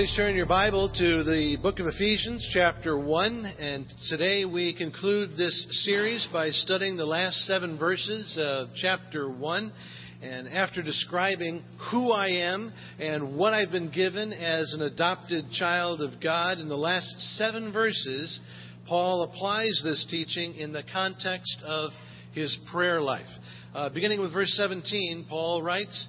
Please turn your Bible to the book of Ephesians, chapter 1. And today we conclude this series by studying the last seven verses of chapter 1. And after describing who I am and what I've been given as an adopted child of God in the last seven verses, Paul applies this teaching in the context of his prayer life. Uh, beginning with verse 17, Paul writes,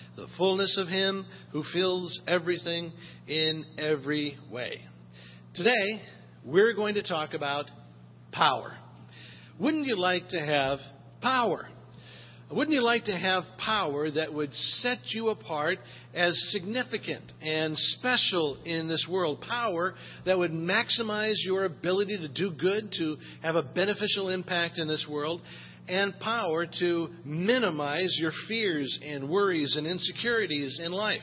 the fullness of Him who fills everything in every way. Today, we're going to talk about power. Wouldn't you like to have power? Wouldn't you like to have power that would set you apart as significant and special in this world? Power that would maximize your ability to do good, to have a beneficial impact in this world, and power to minimize your fears and worries and insecurities in life?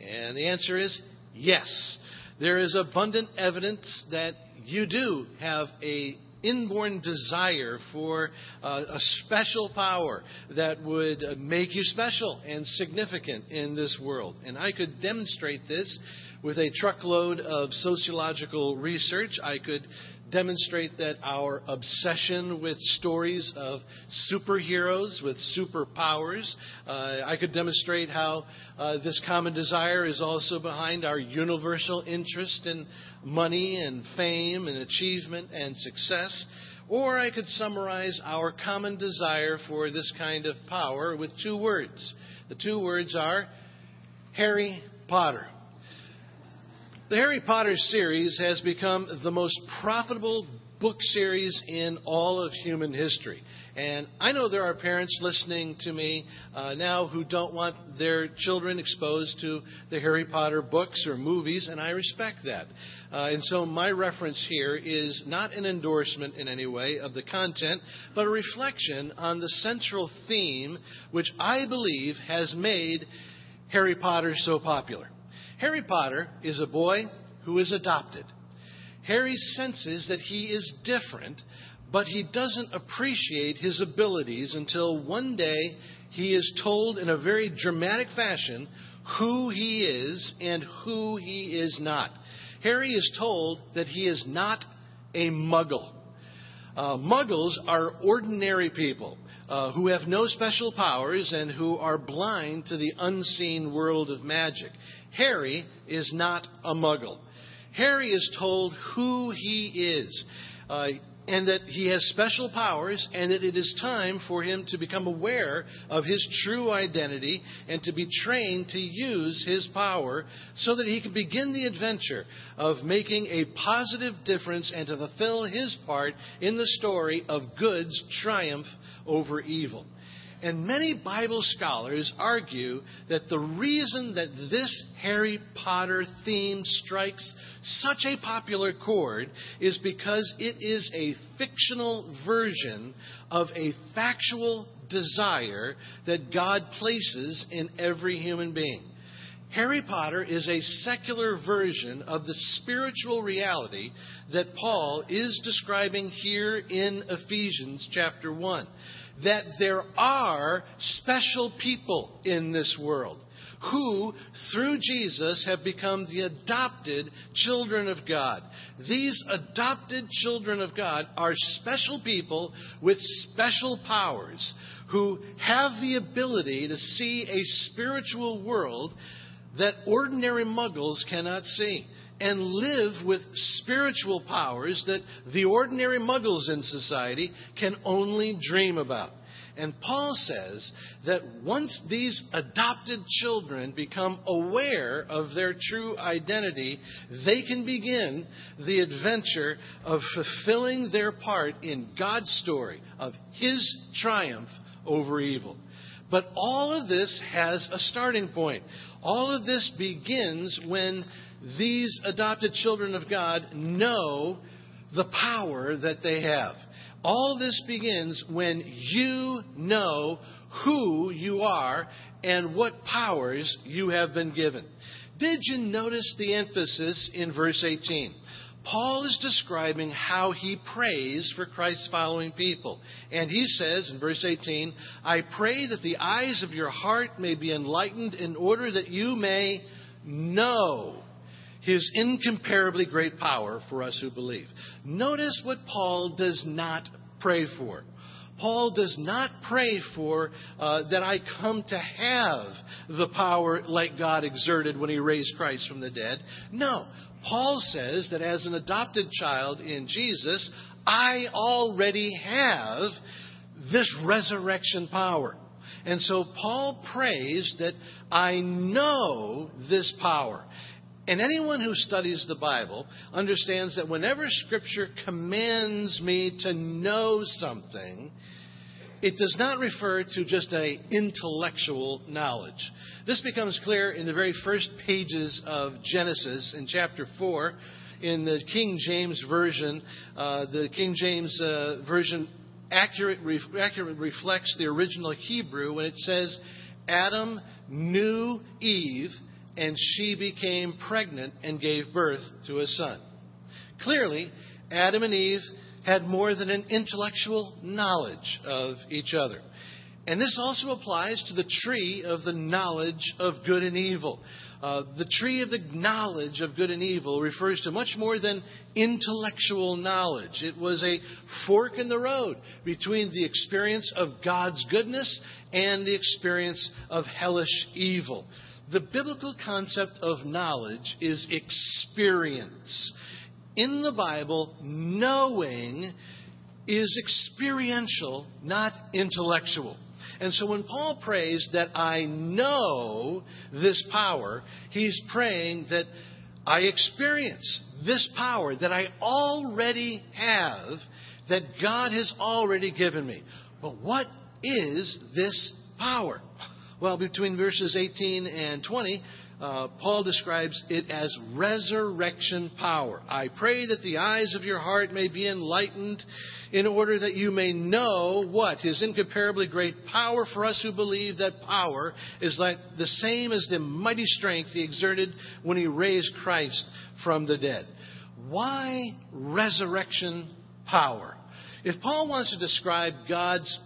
And the answer is yes. There is abundant evidence that you do have a inborn desire for uh, a special power that would make you special and significant in this world. And I could demonstrate this with a truckload of sociological research. I could demonstrate that our obsession with stories of superheroes with superpowers, uh, I could demonstrate how uh, this common desire is also behind our universal interest in money and fame and achievement and success. Or I could summarize our common desire for this kind of power with two words. The two words are Harry Potter. The Harry Potter series has become the most profitable book series in all of human history. And I know there are parents listening to me uh, now who don't want their children exposed to the Harry Potter books or movies, and I respect that. Uh, and so my reference here is not an endorsement in any way of the content, but a reflection on the central theme which I believe has made Harry Potter so popular. Harry Potter is a boy who is adopted. Harry senses that he is different, but he doesn't appreciate his abilities until one day he is told in a very dramatic fashion who he is and who he is not. Harry is told that he is not a muggle. Uh, muggles are ordinary people uh, who have no special powers and who are blind to the unseen world of magic. Harry is not a muggle. Harry is told who he is. Uh, and that he has special powers, and that it is time for him to become aware of his true identity and to be trained to use his power so that he can begin the adventure of making a positive difference and to fulfill his part in the story of good's triumph over evil. And many Bible scholars argue that the reason that this Harry Potter theme strikes such a popular chord is because it is a fictional version of a factual desire that God places in every human being. Harry Potter is a secular version of the spiritual reality that Paul is describing here in Ephesians chapter 1 that there are special people in this world who, through Jesus, have become the adopted children of God. These adopted children of God are special people with special powers who have the ability to see a spiritual world that ordinary muggles cannot see and live with spiritual powers that the ordinary muggles in society can only dream about. And Paul says that once these adopted children become aware of their true identity, they can begin the adventure of fulfilling their part in God's story of His triumph over evil. But all of this has a starting point. All of this begins when these adopted children of God know the power that they have. All this begins when you know who you are and what powers you have been given. Did you notice the emphasis in verse 18? Paul is describing how he prays for Christ's following people. And he says in verse 18, I pray that the eyes of your heart may be enlightened in order that you may know his incomparably great power for us who believe. Notice what Paul does not pray for. Paul does not pray for uh, that I come to have the power like God exerted when he raised Christ from the dead. No. Paul says that as an adopted child in Jesus, I already have this resurrection power. And so Paul prays that I know this power. And anyone who studies the Bible understands that whenever Scripture commands me to know something, it does not refer to just a intellectual knowledge. This becomes clear in the very first pages of Genesis in chapter 4 in the King James Version. Uh, the King James uh, Version accurate, accurate reflects the original Hebrew when it says, Adam knew Eve and she became pregnant and gave birth to a son. Clearly, Adam and Eve had more than an intellectual knowledge of each other. And this also applies to the tree of the knowledge of good and evil. Uh, the tree of the knowledge of good and evil refers to much more than intellectual knowledge. It was a fork in the road between the experience of God's goodness and the experience of hellish evil. The biblical concept of knowledge is experience. In the Bible, knowing is experiential, not intellectual. And so when Paul prays that I know this power, he's praying that I experience this power that I already have, that God has already given me. But what is this power? Well, between verses 18 and 20, uh, Paul describes it as resurrection power. I pray that the eyes of your heart may be enlightened in order that you may know what? His incomparably great power for us who believe that power is like the same as the mighty strength he exerted when he raised Christ from the dead. Why resurrection power? If Paul wants to describe God's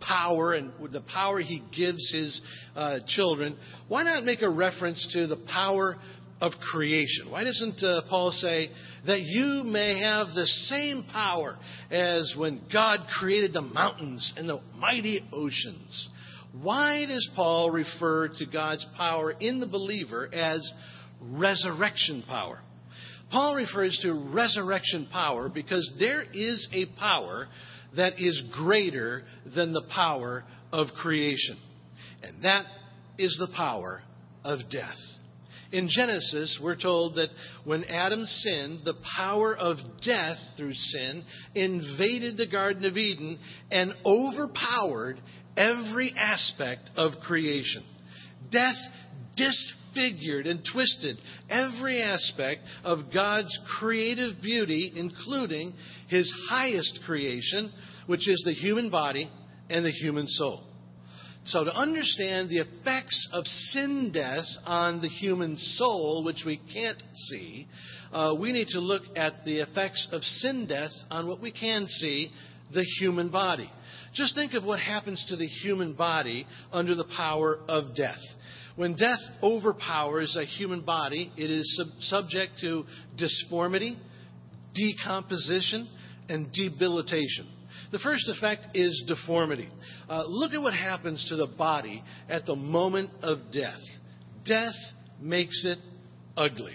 power and the power he gives his uh, children, why not make a reference to the power of creation? Why doesn't uh, Paul say that you may have the same power as when God created the mountains and the mighty oceans? Why does Paul refer to God's power in the believer as resurrection power? Paul refers to resurrection power because there is a power that is greater than the power of creation. And that is the power of death. In Genesis, we're told that when Adam sinned, the power of death through sin invaded the Garden of Eden and overpowered every aspect of creation. Death disfigured and twisted every aspect of God's creative beauty, including his highest creation, which is the human body and the human soul. So, to understand the effects of sin death on the human soul, which we can't see, uh, we need to look at the effects of sin death on what we can see the human body. Just think of what happens to the human body under the power of death. When death overpowers a human body, it is sub- subject to disformity, decomposition, and debilitation. The first effect is deformity. Uh, look at what happens to the body at the moment of death. Death makes it ugly.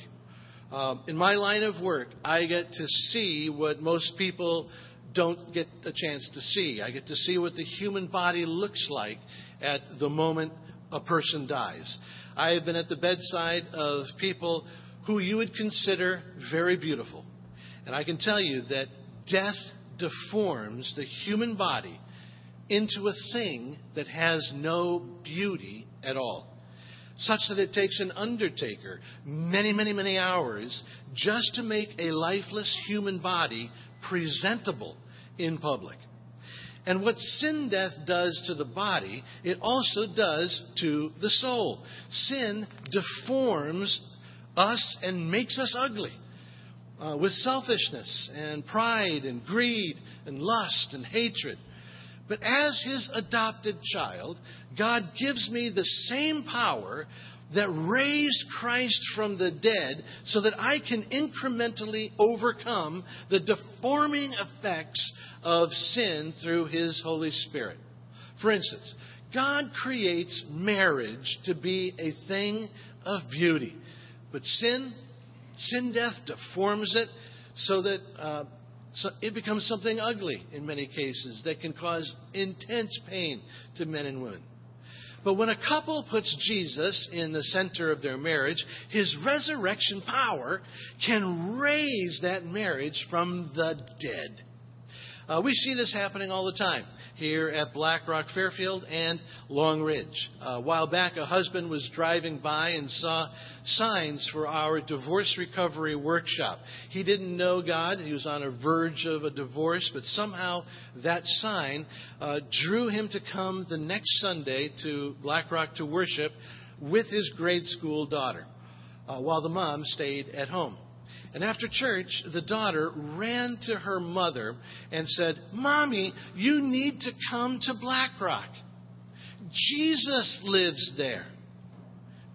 Um, in my line of work, I get to see what most people don't get a chance to see. I get to see what the human body looks like at the moment a person dies. I have been at the bedside of people who you would consider very beautiful. And I can tell you that death deforms the human body into a thing that has no beauty at all. Such that it takes an undertaker many, many, many hours just to make a lifeless human body presentable in public. And what sin death does to the body, it also does to the soul. Sin deforms us and makes us ugly uh, with selfishness and pride and greed and lust and hatred. But as his adopted child, God gives me the same power that raised Christ from the dead so that I can incrementally overcome the deforming effects of sin through His Holy Spirit. For instance, God creates marriage to be a thing of beauty, but sin, sin death deforms it so that uh, so it becomes something ugly in many cases that can cause intense pain to men and women. But when a couple puts Jesus in the center of their marriage, his resurrection power can raise that marriage from the dead. Uh, we see this happening all the time here at Black Rock Fairfield and Long Ridge. Uh, a while back, a husband was driving by and saw signs for our divorce recovery workshop. He didn't know God, he was on a verge of a divorce, but somehow that sign uh, drew him to come the next Sunday to Black Rock to worship with his grade school daughter, uh, while the mom stayed at home. And after church, the daughter ran to her mother and said, Mommy, you need to come to Black Rock. Jesus lives there.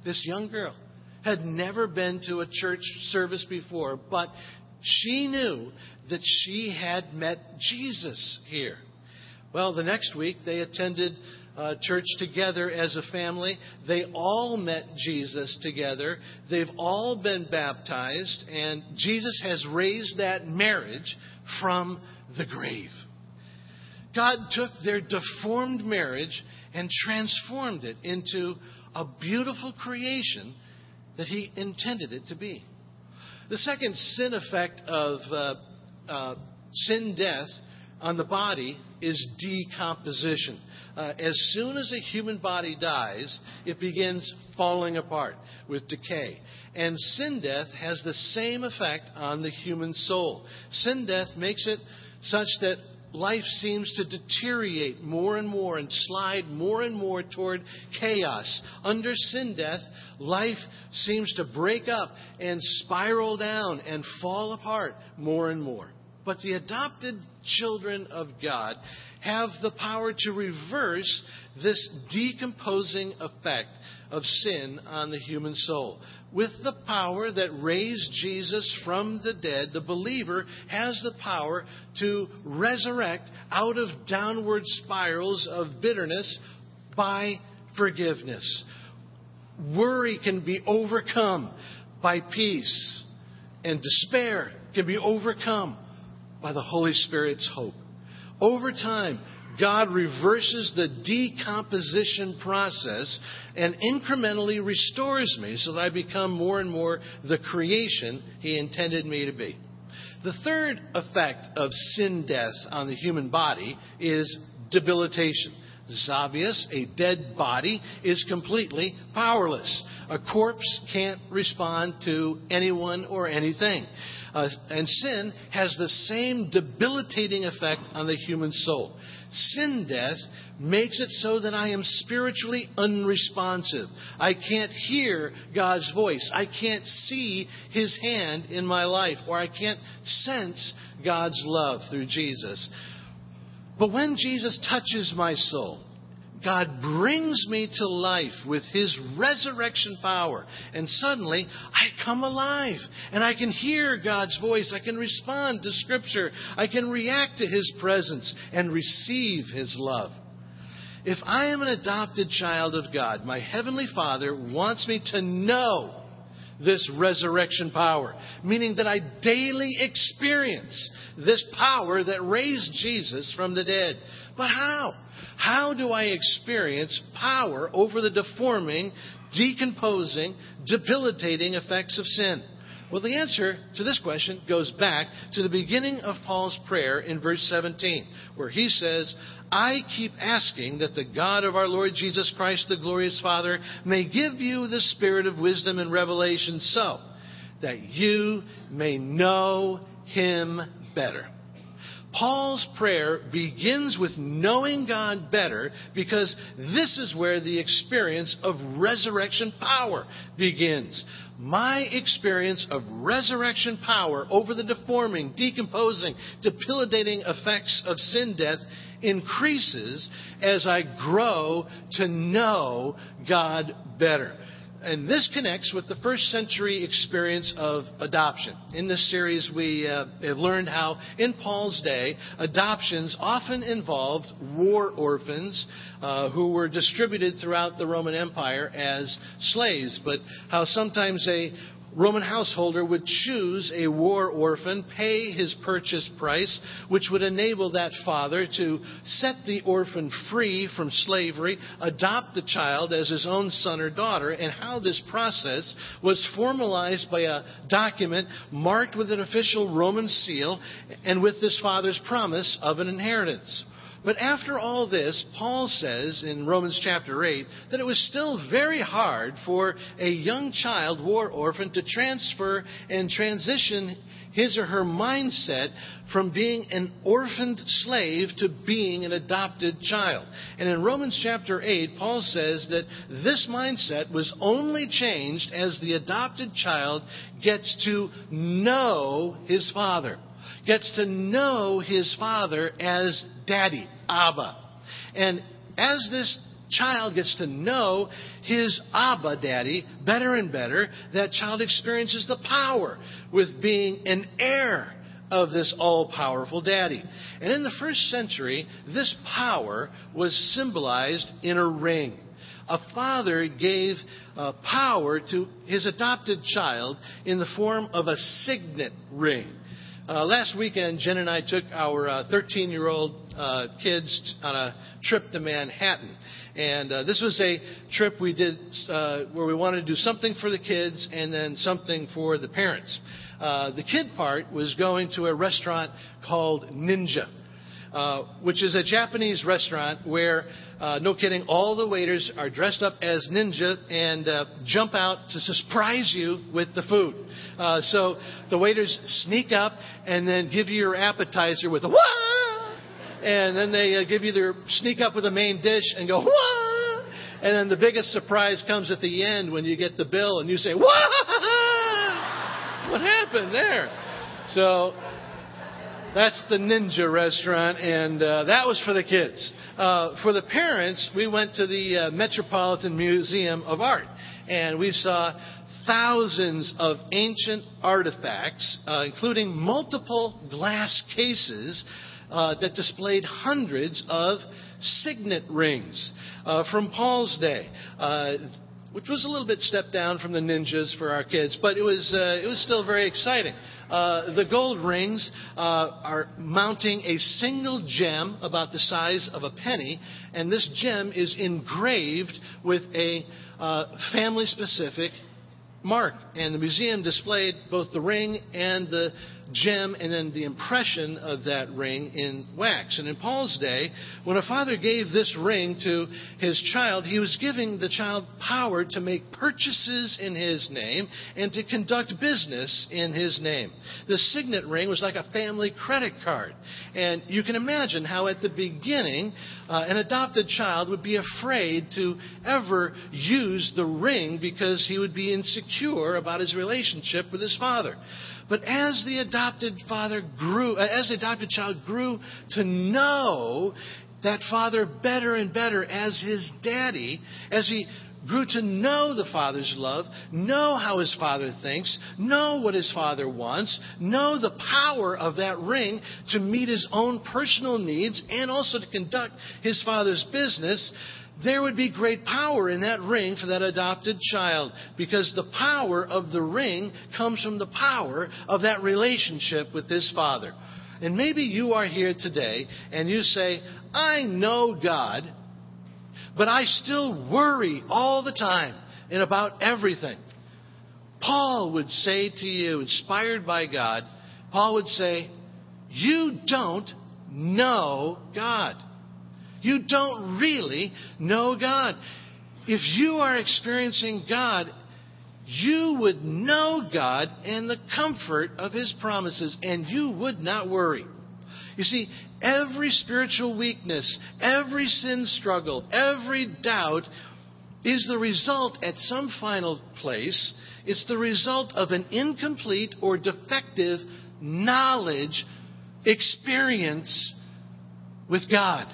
This young girl had never been to a church service before, but she knew that she had met Jesus here. Well, the next week they attended uh, church together as a family. They all met Jesus together. They've all been baptized, and Jesus has raised that marriage from the grave. God took their deformed marriage and transformed it into a beautiful creation that He intended it to be. The second sin effect of uh, uh, sin death on the body is decomposition. Uh, as soon as a human body dies, it begins falling apart with decay. And sin death has the same effect on the human soul. Sin death makes it such that life seems to deteriorate more and more and slide more and more toward chaos. Under sin death, life seems to break up and spiral down and fall apart more and more. But the adopted children of God have the power to reverse this decomposing effect of sin on the human soul. With the power that raised Jesus from the dead, the believer has the power to resurrect out of downward spirals of bitterness by forgiveness. Worry can be overcome by peace, and despair can be overcome by the Holy Spirit's hope. Over time, God reverses the decomposition process and incrementally restores me so that I become more and more the creation He intended me to be. The third effect of sin death on the human body is debilitation. This is obvious. A dead body is completely powerless. A corpse can't respond to anyone or anything. Uh, and sin has the same debilitating effect on the human soul. Sin death makes it so that I am spiritually unresponsive. I can't hear God's voice. I can't see His hand in my life, or I can't sense God's love through Jesus. But when Jesus touches my soul, God brings me to life with His resurrection power. And suddenly, I come alive. And I can hear God's voice. I can respond to Scripture. I can react to His presence and receive His love. If I am an adopted child of God, my Heavenly Father wants me to know this resurrection power, meaning that I daily experience this power that raised Jesus from the dead. But how? How do I experience power over the deforming, decomposing, debilitating effects of sin? Well, the answer to this question goes back to the beginning of Paul's prayer in verse 17, where he says, I keep asking that the God of our Lord Jesus Christ, the glorious Father, may give you the spirit of wisdom and revelation so that you may know him better. Paul's prayer begins with knowing God better because this is where the experience of resurrection power begins. My experience of resurrection power over the deforming, decomposing, debilitating effects of sin death increases as I grow to know God better. And this connects with the first century experience of adoption. In this series, we uh, have learned how, in Paul's day, adoptions often involved war orphans uh, who were distributed throughout the Roman Empire as slaves, but how sometimes a Roman householder would choose a war orphan, pay his purchase price, which would enable that father to set the orphan free from slavery, adopt the child as his own son or daughter, and how this process was formalized by a document marked with an official Roman seal and with this father's promise of an inheritance. But after all this, Paul says in Romans chapter 8 that it was still very hard for a young child, war orphan, to transfer and transition his or her mindset from being an orphaned slave to being an adopted child. And in Romans chapter 8, Paul says that this mindset was only changed as the adopted child gets to know his father gets to know his father as daddy, Abba. And as this child gets to know his Abba daddy better and better, that child experiences the power with being an heir of this all powerful daddy. And in the first century, this power was symbolized in a ring. A father gave uh, power to his adopted child in the form of a signet ring. Uh, last weekend, Jen and I took our 13 uh, year old uh, kids on a trip to Manhattan. And uh, this was a trip we did uh, where we wanted to do something for the kids and then something for the parents. Uh, the kid part was going to a restaurant called Ninja. Uh, which is a Japanese restaurant where, uh, no kidding, all the waiters are dressed up as ninja and uh, jump out to surprise you with the food. Uh, so the waiters sneak up and then give you your appetizer with a wah, and then they uh, give you their sneak up with the main dish and go wah, and then the biggest surprise comes at the end when you get the bill and you say wah. What happened there? So that's the Ninja restaurant, and uh, that was for the kids. Uh, for the parents, we went to the uh, Metropolitan Museum of Art, and we saw thousands of ancient artifacts, uh, including multiple glass cases uh, that displayed hundreds of signet rings uh, from Paul's day which was a little bit stepped down from the ninjas for our kids, but it was uh, it was still very exciting. Uh, the gold rings uh, are mounting a single gem about the size of a penny, and this gem is engraved with a uh, family specific mark. And the museum displayed both the ring and the gem and then the impression of that ring in wax. And in Paul's day, when a father gave this ring to his child, he was giving the child power to make purchases in his name and to conduct business in his name. The signet ring was like a family credit card. And you can imagine how at the beginning, uh, an adopted child would be afraid to ever use the ring because he would be insecure about his relationship with his father. But as the adopted father grew, uh, as the adopted child grew to know that father better and better as his daddy, as he grew to know the Father's love, know how his Father thinks, know what his Father wants, know the power of that ring to meet his own personal needs and also to conduct his Father's business, there would be great power in that ring for that adopted child because the power of the ring comes from the power of that relationship with his Father. And maybe you are here today and you say, I know God, but I still worry all the time and about everything. Paul would say to you, inspired by God, Paul would say, You don't know God. You don't really know God. If you are experiencing God, you would know God and the comfort of His promises, and you would not worry. You see, every spiritual weakness, every sin struggle, every doubt is the result at some final place. It's the result of an incomplete or defective knowledge, experience with God.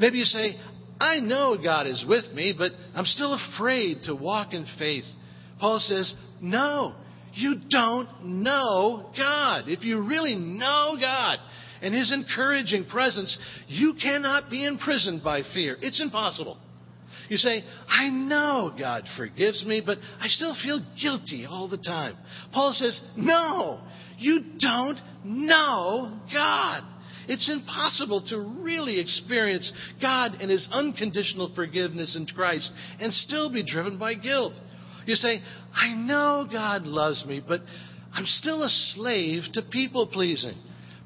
Maybe you say, I know God is with me, but I'm still afraid to walk in faith. Paul says, No, you don't know God. If you really know God and His encouraging presence, you cannot be imprisoned by fear. It's impossible. You say, I know God forgives me, but I still feel guilty all the time. Paul says, No, you don't know God. It's impossible to really experience God and His unconditional forgiveness in Christ and still be driven by guilt. You say, I know God loves me, but I'm still a slave to people pleasing.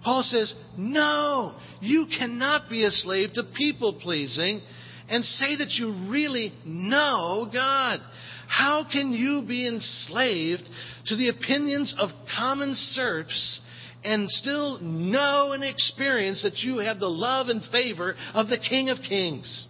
Paul says, No, you cannot be a slave to people pleasing and say that you really know God. How can you be enslaved to the opinions of common serfs and still know and experience that you have the love and favor of the King of Kings?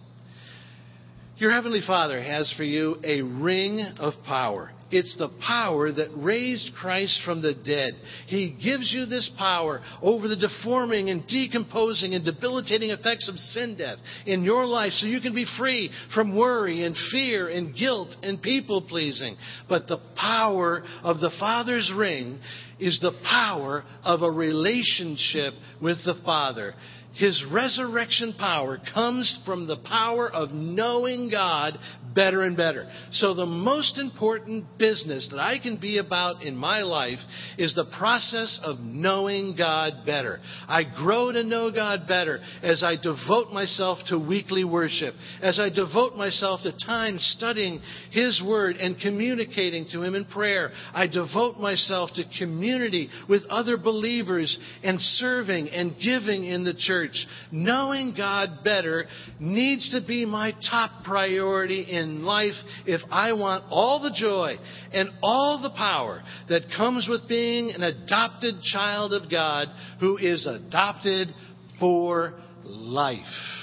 Your Heavenly Father has for you a ring of power. It's the power that raised Christ from the dead. He gives you this power over the deforming and decomposing and debilitating effects of sin death in your life so you can be free from worry and fear and guilt and people pleasing. But the power of the Father's ring is the power of a relationship with the Father. His resurrection power comes from the power of knowing God better and better. So, the most important business that I can be about in my life is the process of knowing God better. I grow to know God better as I devote myself to weekly worship, as I devote myself to time studying His Word and communicating to Him in prayer. I devote myself to community with other believers and serving and giving in the church. Knowing God better needs to be my top priority in life if I want all the joy and all the power that comes with being an adopted child of God who is adopted for life.